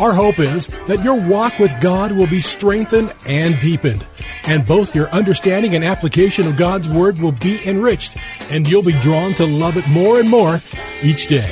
Our hope is that your walk with God will be strengthened and deepened, and both your understanding and application of God's Word will be enriched, and you'll be drawn to love it more and more each day.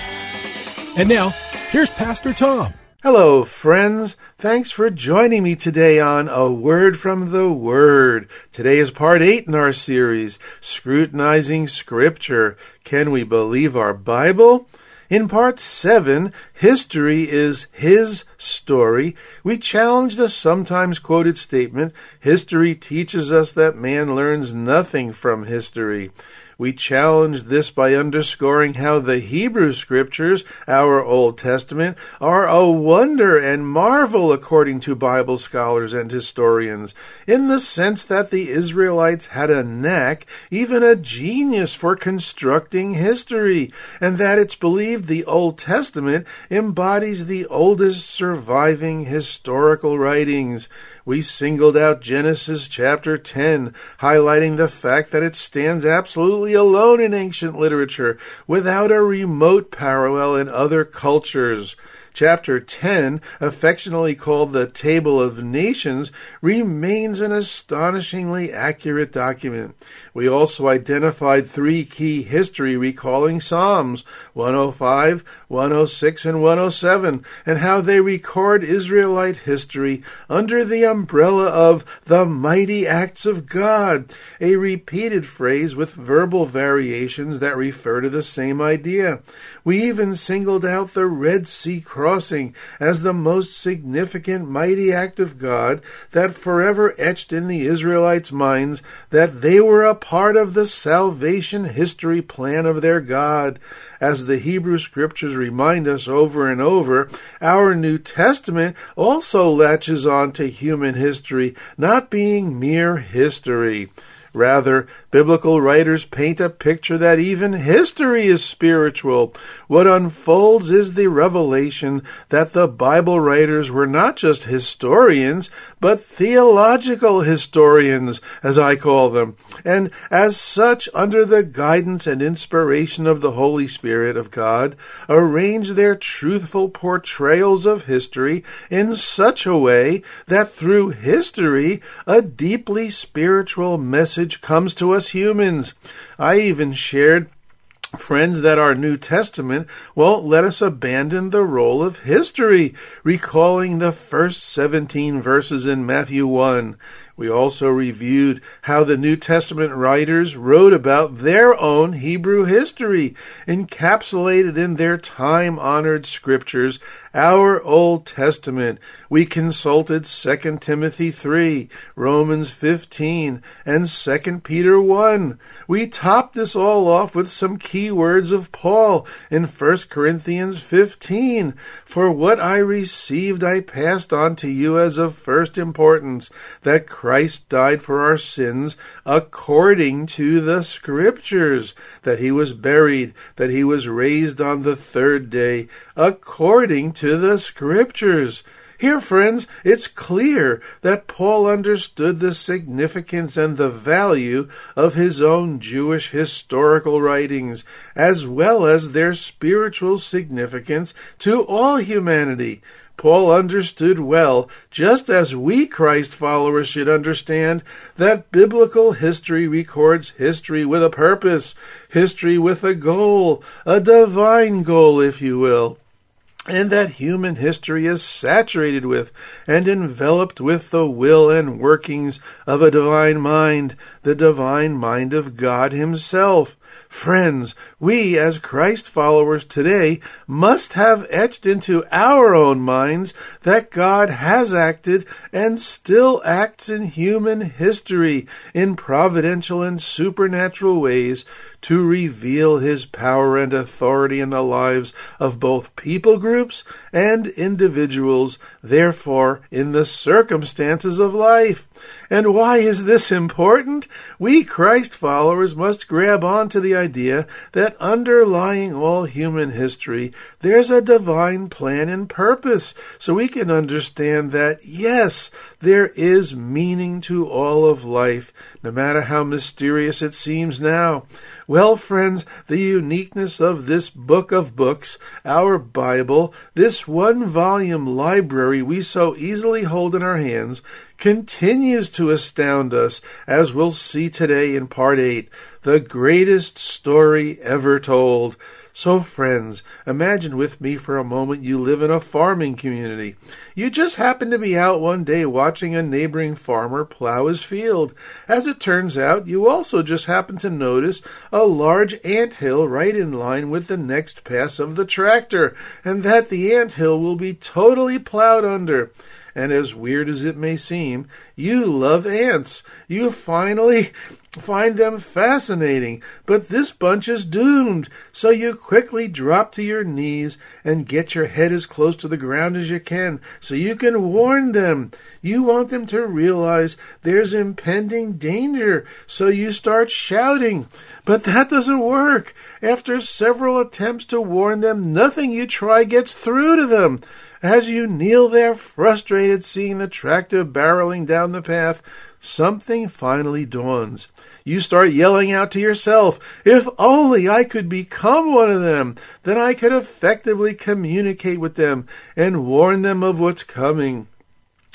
And now, here's Pastor Tom. Hello, friends. Thanks for joining me today on A Word from the Word. Today is part 8 in our series, Scrutinizing Scripture. Can we believe our Bible? In part 7, History is His story, we challenge the sometimes quoted statement, History teaches us that man learns nothing from history. We challenge this by underscoring how the Hebrew Scriptures, our Old Testament, are a wonder and marvel according to Bible scholars and historians, in the sense that the Israelites had a knack, even a genius for constructing history, and that it's believed the Old Testament embodies the oldest surviving historical writings. We singled out Genesis chapter 10, highlighting the fact that it stands absolutely alone in ancient literature, without a remote parallel in other cultures. Chapter 10, affectionately called the Table of Nations, remains an astonishingly accurate document. We also identified three key history recalling Psalms 105, 106, and 107, and how they record Israelite history under the umbrella of the mighty acts of God, a repeated phrase with verbal variations that refer to the same idea. We even singled out the Red Sea crossing as the most significant mighty act of God that forever etched in the Israelites' minds that they were a part of the salvation history plan of their God. As the Hebrew Scriptures remind us over and over, our New Testament also latches on to human history, not being mere history. Rather, biblical writers paint a picture that even history is spiritual. What unfolds is the revelation that the Bible writers were not just historians, but theological historians, as I call them, and as such, under the guidance and inspiration of the Holy Spirit of God, arrange their truthful portrayals of history in such a way that through history a deeply spiritual message message comes to us humans. I even shared friends that our New Testament won't let us abandon the role of history, recalling the first 17 verses in Matthew 1. We also reviewed how the New Testament writers wrote about their own Hebrew history, encapsulated in their time honored scriptures, our Old Testament. We consulted 2 Timothy 3, Romans 15, and 2 Peter 1. We topped this all off with some key words of Paul in 1 Corinthians 15. For what I received I passed on to you as of first importance, that Christ died for our sins according to the Scriptures, that he was buried, that he was raised on the third day according to the Scriptures. Here, friends, it's clear that Paul understood the significance and the value of his own Jewish historical writings, as well as their spiritual significance to all humanity. Paul understood well, just as we Christ followers should understand, that biblical history records history with a purpose, history with a goal, a divine goal, if you will and that human history is saturated with and enveloped with the will and workings of a divine mind, the divine mind of God Himself. Friends, we as Christ followers today must have etched into our own minds that God has acted and still acts in human history in providential and supernatural ways to reveal his power and authority in the lives of both people groups and individuals, therefore, in the circumstances of life. And why is this important? We Christ followers must grab onto the idea that underlying all human history, there's a divine plan and purpose, so we can understand that, yes, there is meaning to all of life, no matter how mysterious it seems now. Well, friends, the uniqueness of this book of books, our Bible, this one volume library we so easily hold in our hands, continues to astound us, as we'll see today in part 8, the greatest story ever told. So, friends, imagine with me for a moment you live in a farming community. You just happen to be out one day watching a neighboring farmer plow his field. As it turns out, you also just happen to notice a large ant hill right in line with the next pass of the tractor, and that the ant hill will be totally plowed under and as weird as it may seem, you love ants. You finally find them fascinating, but this bunch is doomed. So you quickly drop to your knees and get your head as close to the ground as you can so you can warn them. You want them to realize there's impending danger, so you start shouting. But that doesn't work. After several attempts to warn them, nothing you try gets through to them. As you kneel there, frustrated, seeing the tractor barreling down the path, something finally dawns. You start yelling out to yourself, If only I could become one of them, then I could effectively communicate with them and warn them of what's coming.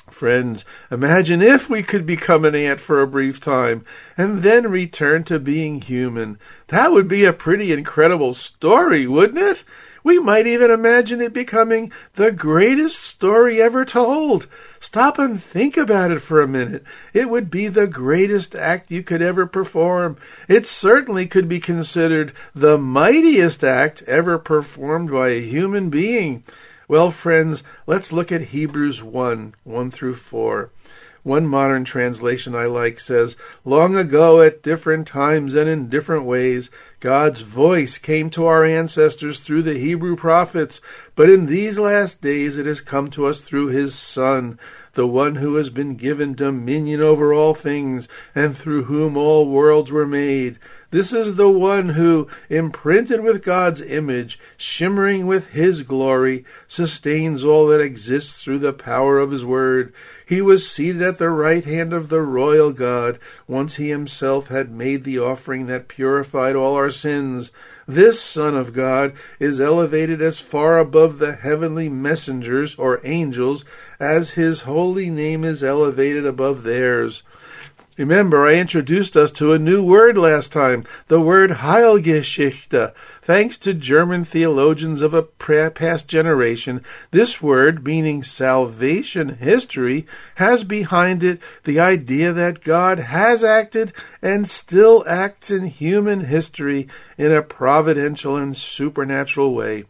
Friends, imagine if we could become an ant for a brief time and then return to being human. That would be a pretty incredible story, wouldn't it? We might even imagine it becoming the greatest story ever told. Stop and think about it for a minute. It would be the greatest act you could ever perform. It certainly could be considered the mightiest act ever performed by a human being. Well, friends, let's look at Hebrews 1 1 through 4. One modern translation I like says, Long ago, at different times and in different ways, God's voice came to our ancestors through the Hebrew prophets, but in these last days it has come to us through His Son, the one who has been given dominion over all things, and through whom all worlds were made. This is the one who, imprinted with God's image, shimmering with His glory, sustains all that exists through the power of His word. He was seated at the right hand of the royal God, once he himself had made the offering that purified all our sins. This Son of God is elevated as far above the heavenly messengers or angels as his holy name is elevated above theirs. Remember, I introduced us to a new word last time, the word Heilsgeschichte. Thanks to German theologians of a past generation, this word, meaning salvation history, has behind it the idea that God has acted and still acts in human history in a providential and supernatural way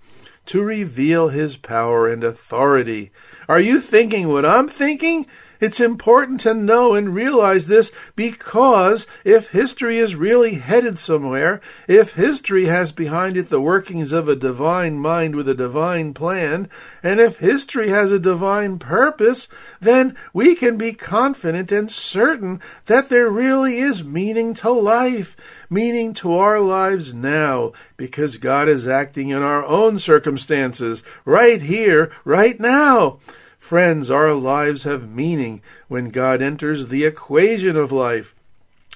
to reveal his power and authority. Are you thinking what I'm thinking? It's important to know and realize this because if history is really headed somewhere, if history has behind it the workings of a divine mind with a divine plan, and if history has a divine purpose, then we can be confident and certain that there really is meaning to life meaning to our lives now because God is acting in our own circumstances, right here, right now. Friends, our lives have meaning when God enters the equation of life.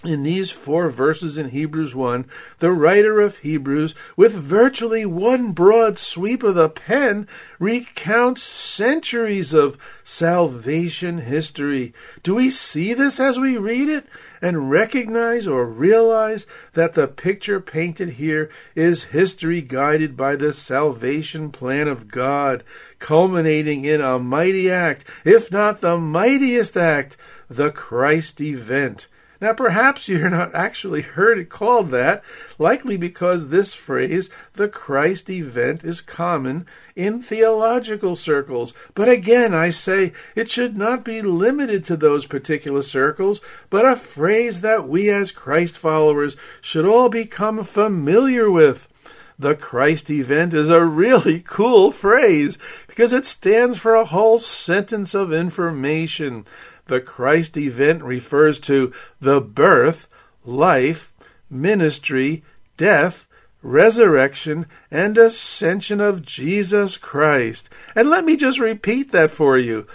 In these four verses in Hebrews 1, the writer of Hebrews, with virtually one broad sweep of the pen, recounts centuries of salvation history. Do we see this as we read it? And recognize or realize that the picture painted here is history guided by the salvation plan of God, culminating in a mighty act, if not the mightiest act, the Christ event. Now, perhaps you're not actually heard it called that, likely because this phrase, the Christ event, is common in theological circles. But again, I say it should not be limited to those particular circles, but a phrase that we as Christ followers should all become familiar with. The Christ event is a really cool phrase because it stands for a whole sentence of information. The Christ event refers to the birth, life, ministry, death, resurrection, and ascension of Jesus Christ. And let me just repeat that for you.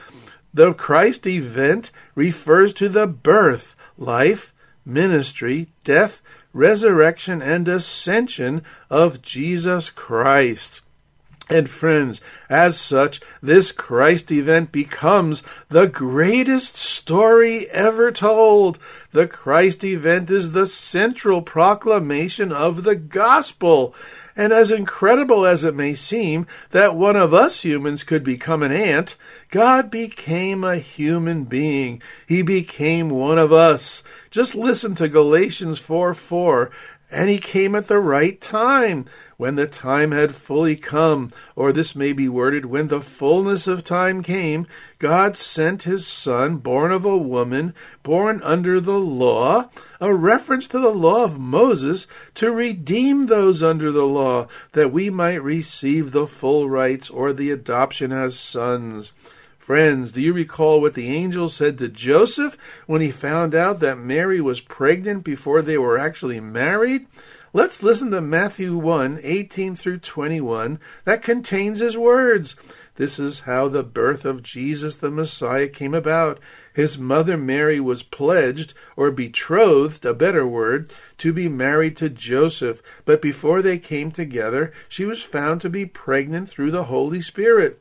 The Christ event refers to the birth, life, ministry, death, resurrection, and ascension of Jesus Christ. And friends, as such, this Christ event becomes the greatest story ever told. The Christ event is the central proclamation of the gospel. And as incredible as it may seem that one of us humans could become an ant, God became a human being. He became one of us. Just listen to Galatians 4 4. And he came at the right time when the time had fully come, or this may be worded, when the fullness of time came, God sent his Son, born of a woman, born under the law, a reference to the law of Moses, to redeem those under the law, that we might receive the full rights or the adoption as sons. Friends, do you recall what the angel said to Joseph when he found out that Mary was pregnant before they were actually married? Let's listen to Matthew 1 18 through 21 that contains his words. This is how the birth of Jesus the Messiah came about. His mother Mary was pledged, or betrothed, a better word, to be married to Joseph, but before they came together, she was found to be pregnant through the Holy Spirit.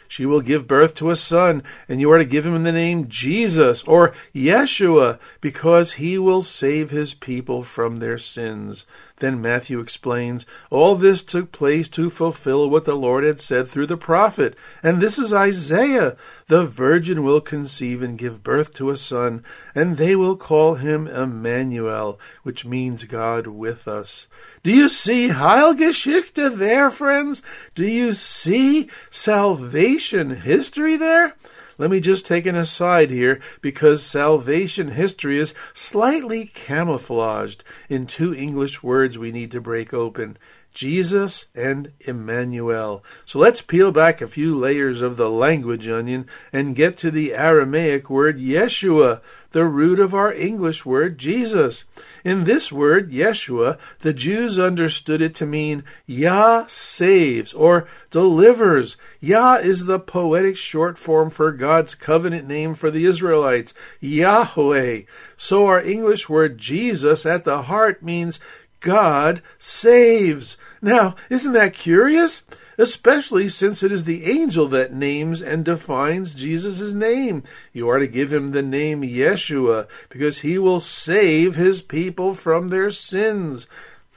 She will give birth to a son, and you are to give him the name Jesus or Yeshua, because he will save his people from their sins. Then Matthew explains, All this took place to fulfill what the Lord had said through the prophet. And this is Isaiah. The virgin will conceive and give birth to a son, and they will call him Emmanuel, which means God with us. Do you see Heilsgeschichte there, friends? Do you see salvation history there? Let me just take an aside here because salvation history is slightly camouflaged in two English words we need to break open. Jesus and Emmanuel. So let's peel back a few layers of the language onion and get to the Aramaic word Yeshua, the root of our English word Jesus. In this word, Yeshua, the Jews understood it to mean Yah saves or delivers. Yah is the poetic short form for God's covenant name for the Israelites, Yahweh. So our English word Jesus at the heart means God saves. Now, isn't that curious? Especially since it is the angel that names and defines Jesus' name. You are to give him the name Yeshua because he will save his people from their sins.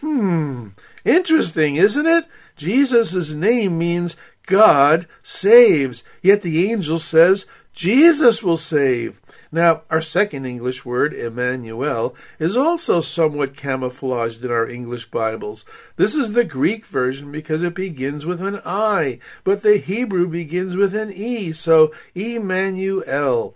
Hmm, interesting, isn't it? Jesus' name means God saves, yet the angel says Jesus will save. Now, our second English word, Emmanuel, is also somewhat camouflaged in our English Bibles. This is the Greek version because it begins with an I, but the Hebrew begins with an E, so Emmanuel.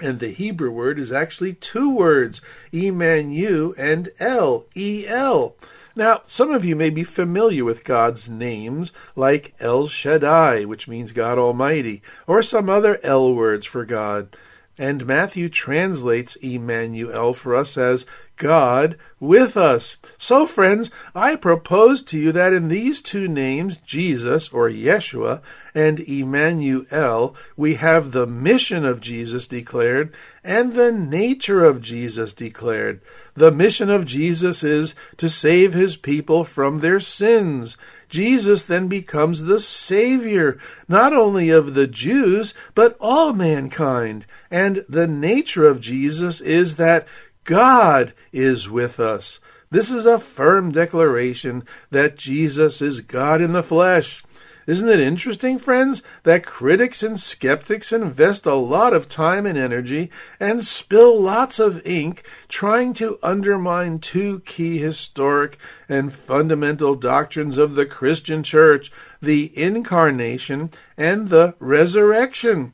And the Hebrew word is actually two words, Emmanuel and El, E-L. Now, some of you may be familiar with God's names, like El Shaddai, which means God Almighty, or some other El words for God. And Matthew translates Emmanuel for us as God with us. So, friends, I propose to you that in these two names, Jesus or Yeshua and Emmanuel, we have the mission of Jesus declared and the nature of Jesus declared. The mission of Jesus is to save his people from their sins. Jesus then becomes the Savior, not only of the Jews, but all mankind. And the nature of Jesus is that God is with us. This is a firm declaration that Jesus is God in the flesh. Isn't it interesting, friends, that critics and skeptics invest a lot of time and energy and spill lots of ink trying to undermine two key historic and fundamental doctrines of the Christian church the incarnation and the resurrection?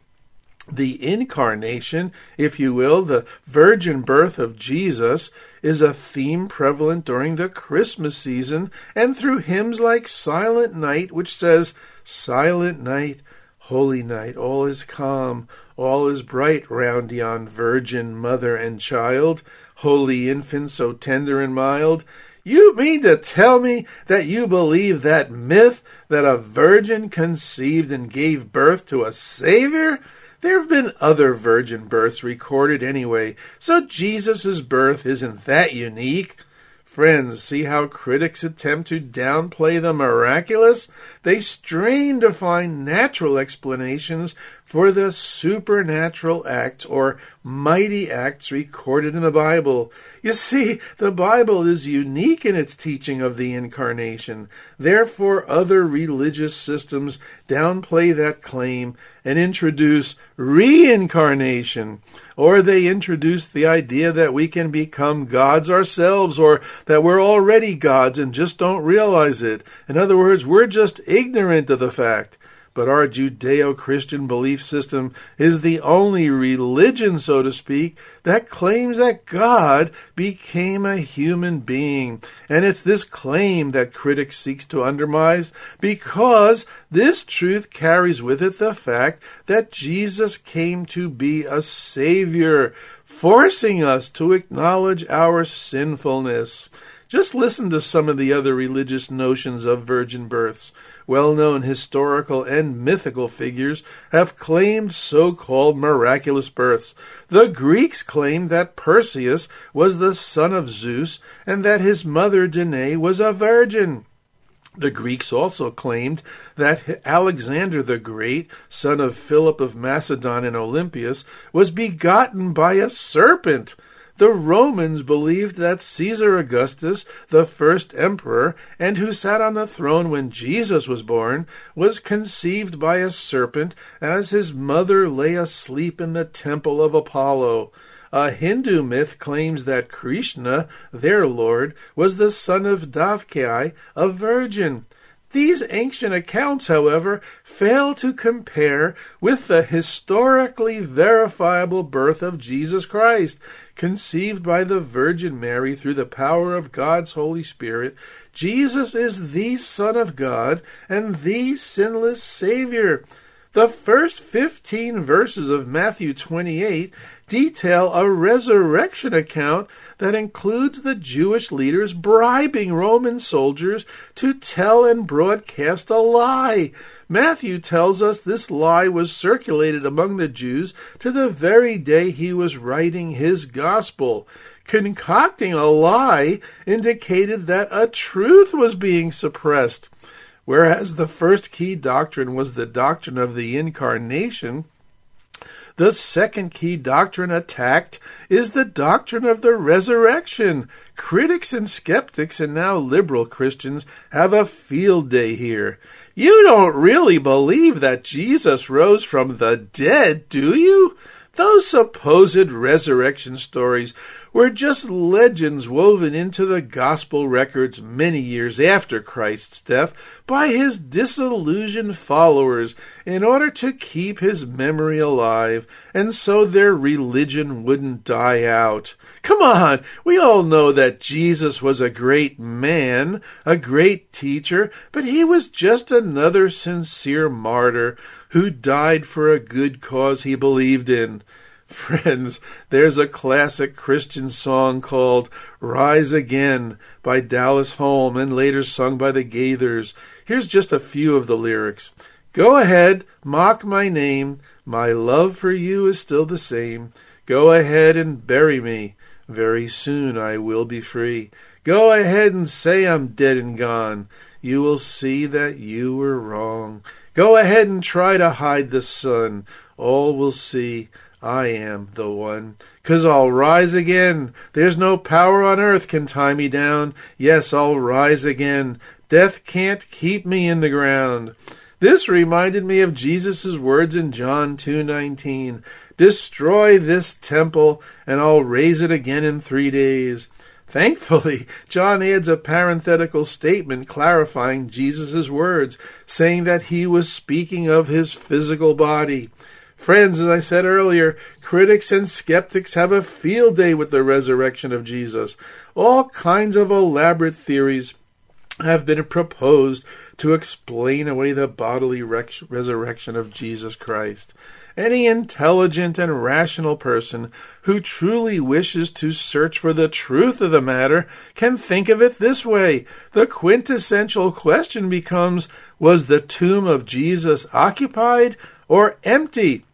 The incarnation, if you will, the virgin birth of Jesus, is a theme prevalent during the Christmas season and through hymns like Silent Night, which says, Silent night, holy night, all is calm, all is bright round yon virgin mother and child, holy infant so tender and mild. You mean to tell me that you believe that myth that a virgin conceived and gave birth to a Savior? There have been other virgin births recorded anyway, so Jesus' birth isn't that unique. Friends, see how critics attempt to downplay the miraculous? They strain to find natural explanations for the supernatural acts or mighty acts recorded in the Bible. You see, the Bible is unique in its teaching of the incarnation. Therefore, other religious systems downplay that claim and introduce reincarnation. Or they introduce the idea that we can become gods ourselves, or that we're already gods and just don't realize it. In other words, we're just ignorant of the fact but our Judeo Christian belief system is the only religion, so to speak, that claims that God became a human being. And it's this claim that critics seek to undermine because this truth carries with it the fact that Jesus came to be a Savior, forcing us to acknowledge our sinfulness. Just listen to some of the other religious notions of virgin births well known historical and mythical figures have claimed so called miraculous births. The Greeks claimed that Perseus was the son of Zeus and that his mother Danae was a virgin. The Greeks also claimed that Alexander the Great, son of Philip of Macedon and Olympias, was begotten by a serpent. The Romans believed that Caesar Augustus, the first emperor, and who sat on the throne when Jesus was born, was conceived by a serpent as his mother lay asleep in the temple of Apollo. A Hindu myth claims that Krishna, their lord, was the son of Devaki, a virgin. These ancient accounts, however, fail to compare with the historically verifiable birth of Jesus Christ, conceived by the Virgin Mary through the power of God's Holy Spirit. Jesus is the Son of God and the sinless Savior. The first 15 verses of Matthew 28 detail a resurrection account that includes the Jewish leaders bribing Roman soldiers to tell and broadcast a lie. Matthew tells us this lie was circulated among the Jews to the very day he was writing his gospel. Concocting a lie indicated that a truth was being suppressed. Whereas the first key doctrine was the doctrine of the incarnation, the second key doctrine attacked is the doctrine of the resurrection. Critics and skeptics, and now liberal Christians, have a field day here. You don't really believe that Jesus rose from the dead, do you? Those supposed resurrection stories were just legends woven into the gospel records many years after Christ's death by his disillusioned followers in order to keep his memory alive and so their religion wouldn't die out. Come on, we all know that Jesus was a great man, a great teacher, but he was just another sincere martyr who died for a good cause he believed in. Friends, there's a classic Christian song called Rise Again by Dallas Holm and later sung by the Gaithers. Here's just a few of the lyrics. Go ahead, mock my name. My love for you is still the same. Go ahead and bury me. Very soon I will be free. Go ahead and say I'm dead and gone. You will see that you were wrong. Go ahead and try to hide the sun. All will see I am the one. Cause I'll rise again. There's no power on earth can tie me down. Yes, I'll rise again. Death can't keep me in the ground. This reminded me of Jesus' words in John 2:19. Destroy this temple and I'll raise it again in 3 days. Thankfully, John adds a parenthetical statement clarifying Jesus' words, saying that he was speaking of his physical body. Friends, as I said earlier, critics and skeptics have a field day with the resurrection of Jesus. All kinds of elaborate theories have been proposed to explain away the bodily resurrection of Jesus Christ. Any intelligent and rational person who truly wishes to search for the truth of the matter can think of it this way. The quintessential question becomes Was the tomb of Jesus occupied or empty?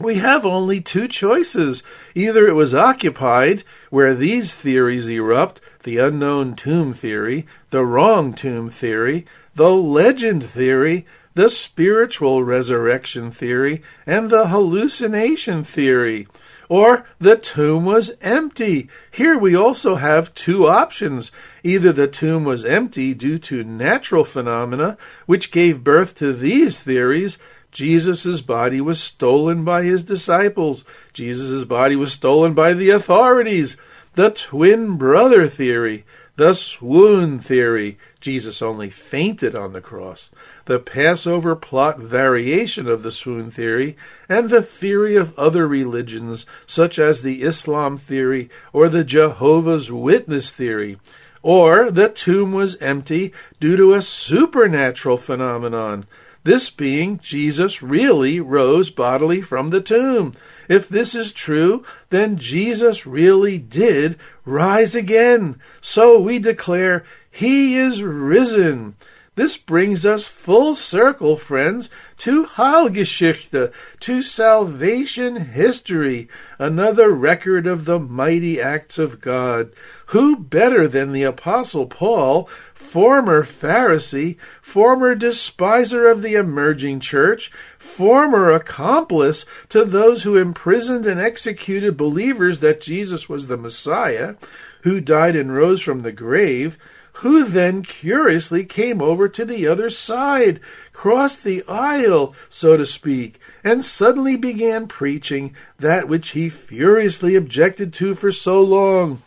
We have only two choices. Either it was occupied, where these theories erupt the unknown tomb theory, the wrong tomb theory, the legend theory, the spiritual resurrection theory, and the hallucination theory. Or the tomb was empty. Here we also have two options. Either the tomb was empty due to natural phenomena, which gave birth to these theories, Jesus' body was stolen by his disciples. Jesus' body was stolen by the authorities. The twin brother theory, the swoon theory. Jesus only fainted on the cross. The Passover plot variation of the swoon theory, and the theory of other religions, such as the Islam theory or the Jehovah's Witness theory. Or the tomb was empty due to a supernatural phenomenon. This being, Jesus really rose bodily from the tomb. If this is true, then Jesus really did rise again. So we declare, He is risen. This brings us full circle, friends, to Heilsgeschichte, to salvation history, another record of the mighty acts of God. Who better than the Apostle Paul, former Pharisee, former despiser of the emerging church, former accomplice to those who imprisoned and executed believers that Jesus was the Messiah, who died and rose from the grave, who then curiously came over to the other side, crossed the aisle, so to speak, and suddenly began preaching that which he furiously objected to for so long.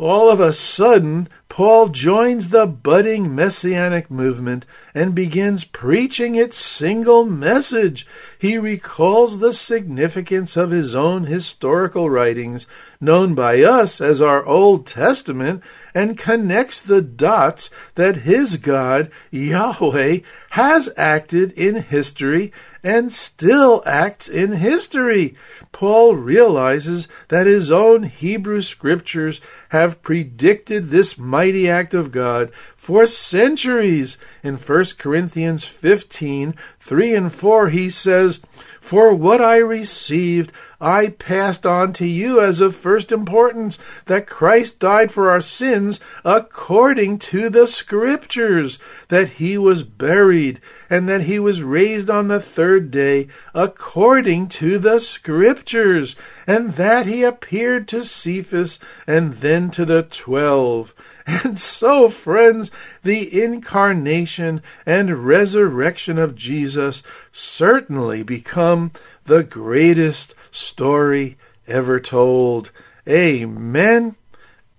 All of a sudden, Paul joins the budding messianic movement and begins preaching its single message. He recalls the significance of his own historical writings, known by us as our Old Testament, and connects the dots that his God, Yahweh, has acted in history and still acts in history. Paul realizes that his own Hebrew scriptures have predicted this mighty act of God for centuries. In 1 Corinthians 15 3 and 4, he says, For what I received, I passed on to you as of first importance that Christ died for our sins according to the Scriptures, that he was buried, and that he was raised on the third day according to the Scriptures, and that he appeared to Cephas and then to the twelve. And so, friends, the incarnation and resurrection of Jesus certainly become the greatest story ever told. Amen.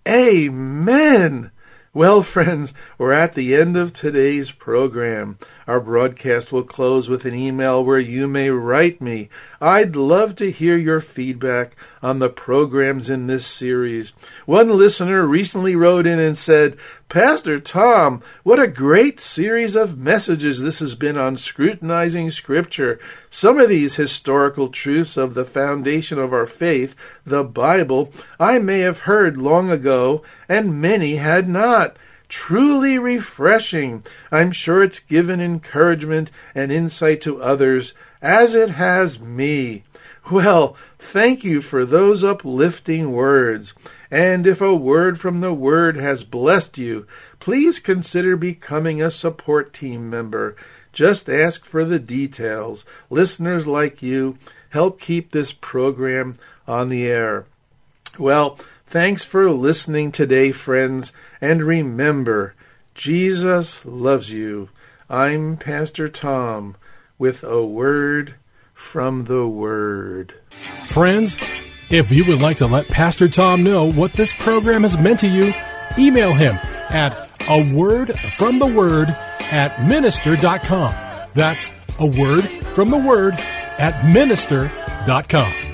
Amen. Well, friends, we're at the end of today's program. Our broadcast will close with an email where you may write me. I'd love to hear your feedback on the programs in this series. One listener recently wrote in and said, Pastor Tom, what a great series of messages this has been on scrutinizing Scripture. Some of these historical truths of the foundation of our faith, the Bible, I may have heard long ago, and many had not truly refreshing. I'm sure it's given encouragement and insight to others as it has me. Well, thank you for those uplifting words. And if a word from the Word has blessed you, please consider becoming a support team member. Just ask for the details. Listeners like you help keep this program on the air. Well, thanks for listening today, friends, and remember, Jesus loves you. I'm Pastor Tom with a word from the Word. Friends, if you would like to let Pastor Tom know what this program has meant to you, email him at a word from the word at minister.com. That's a word from the word at minister.com.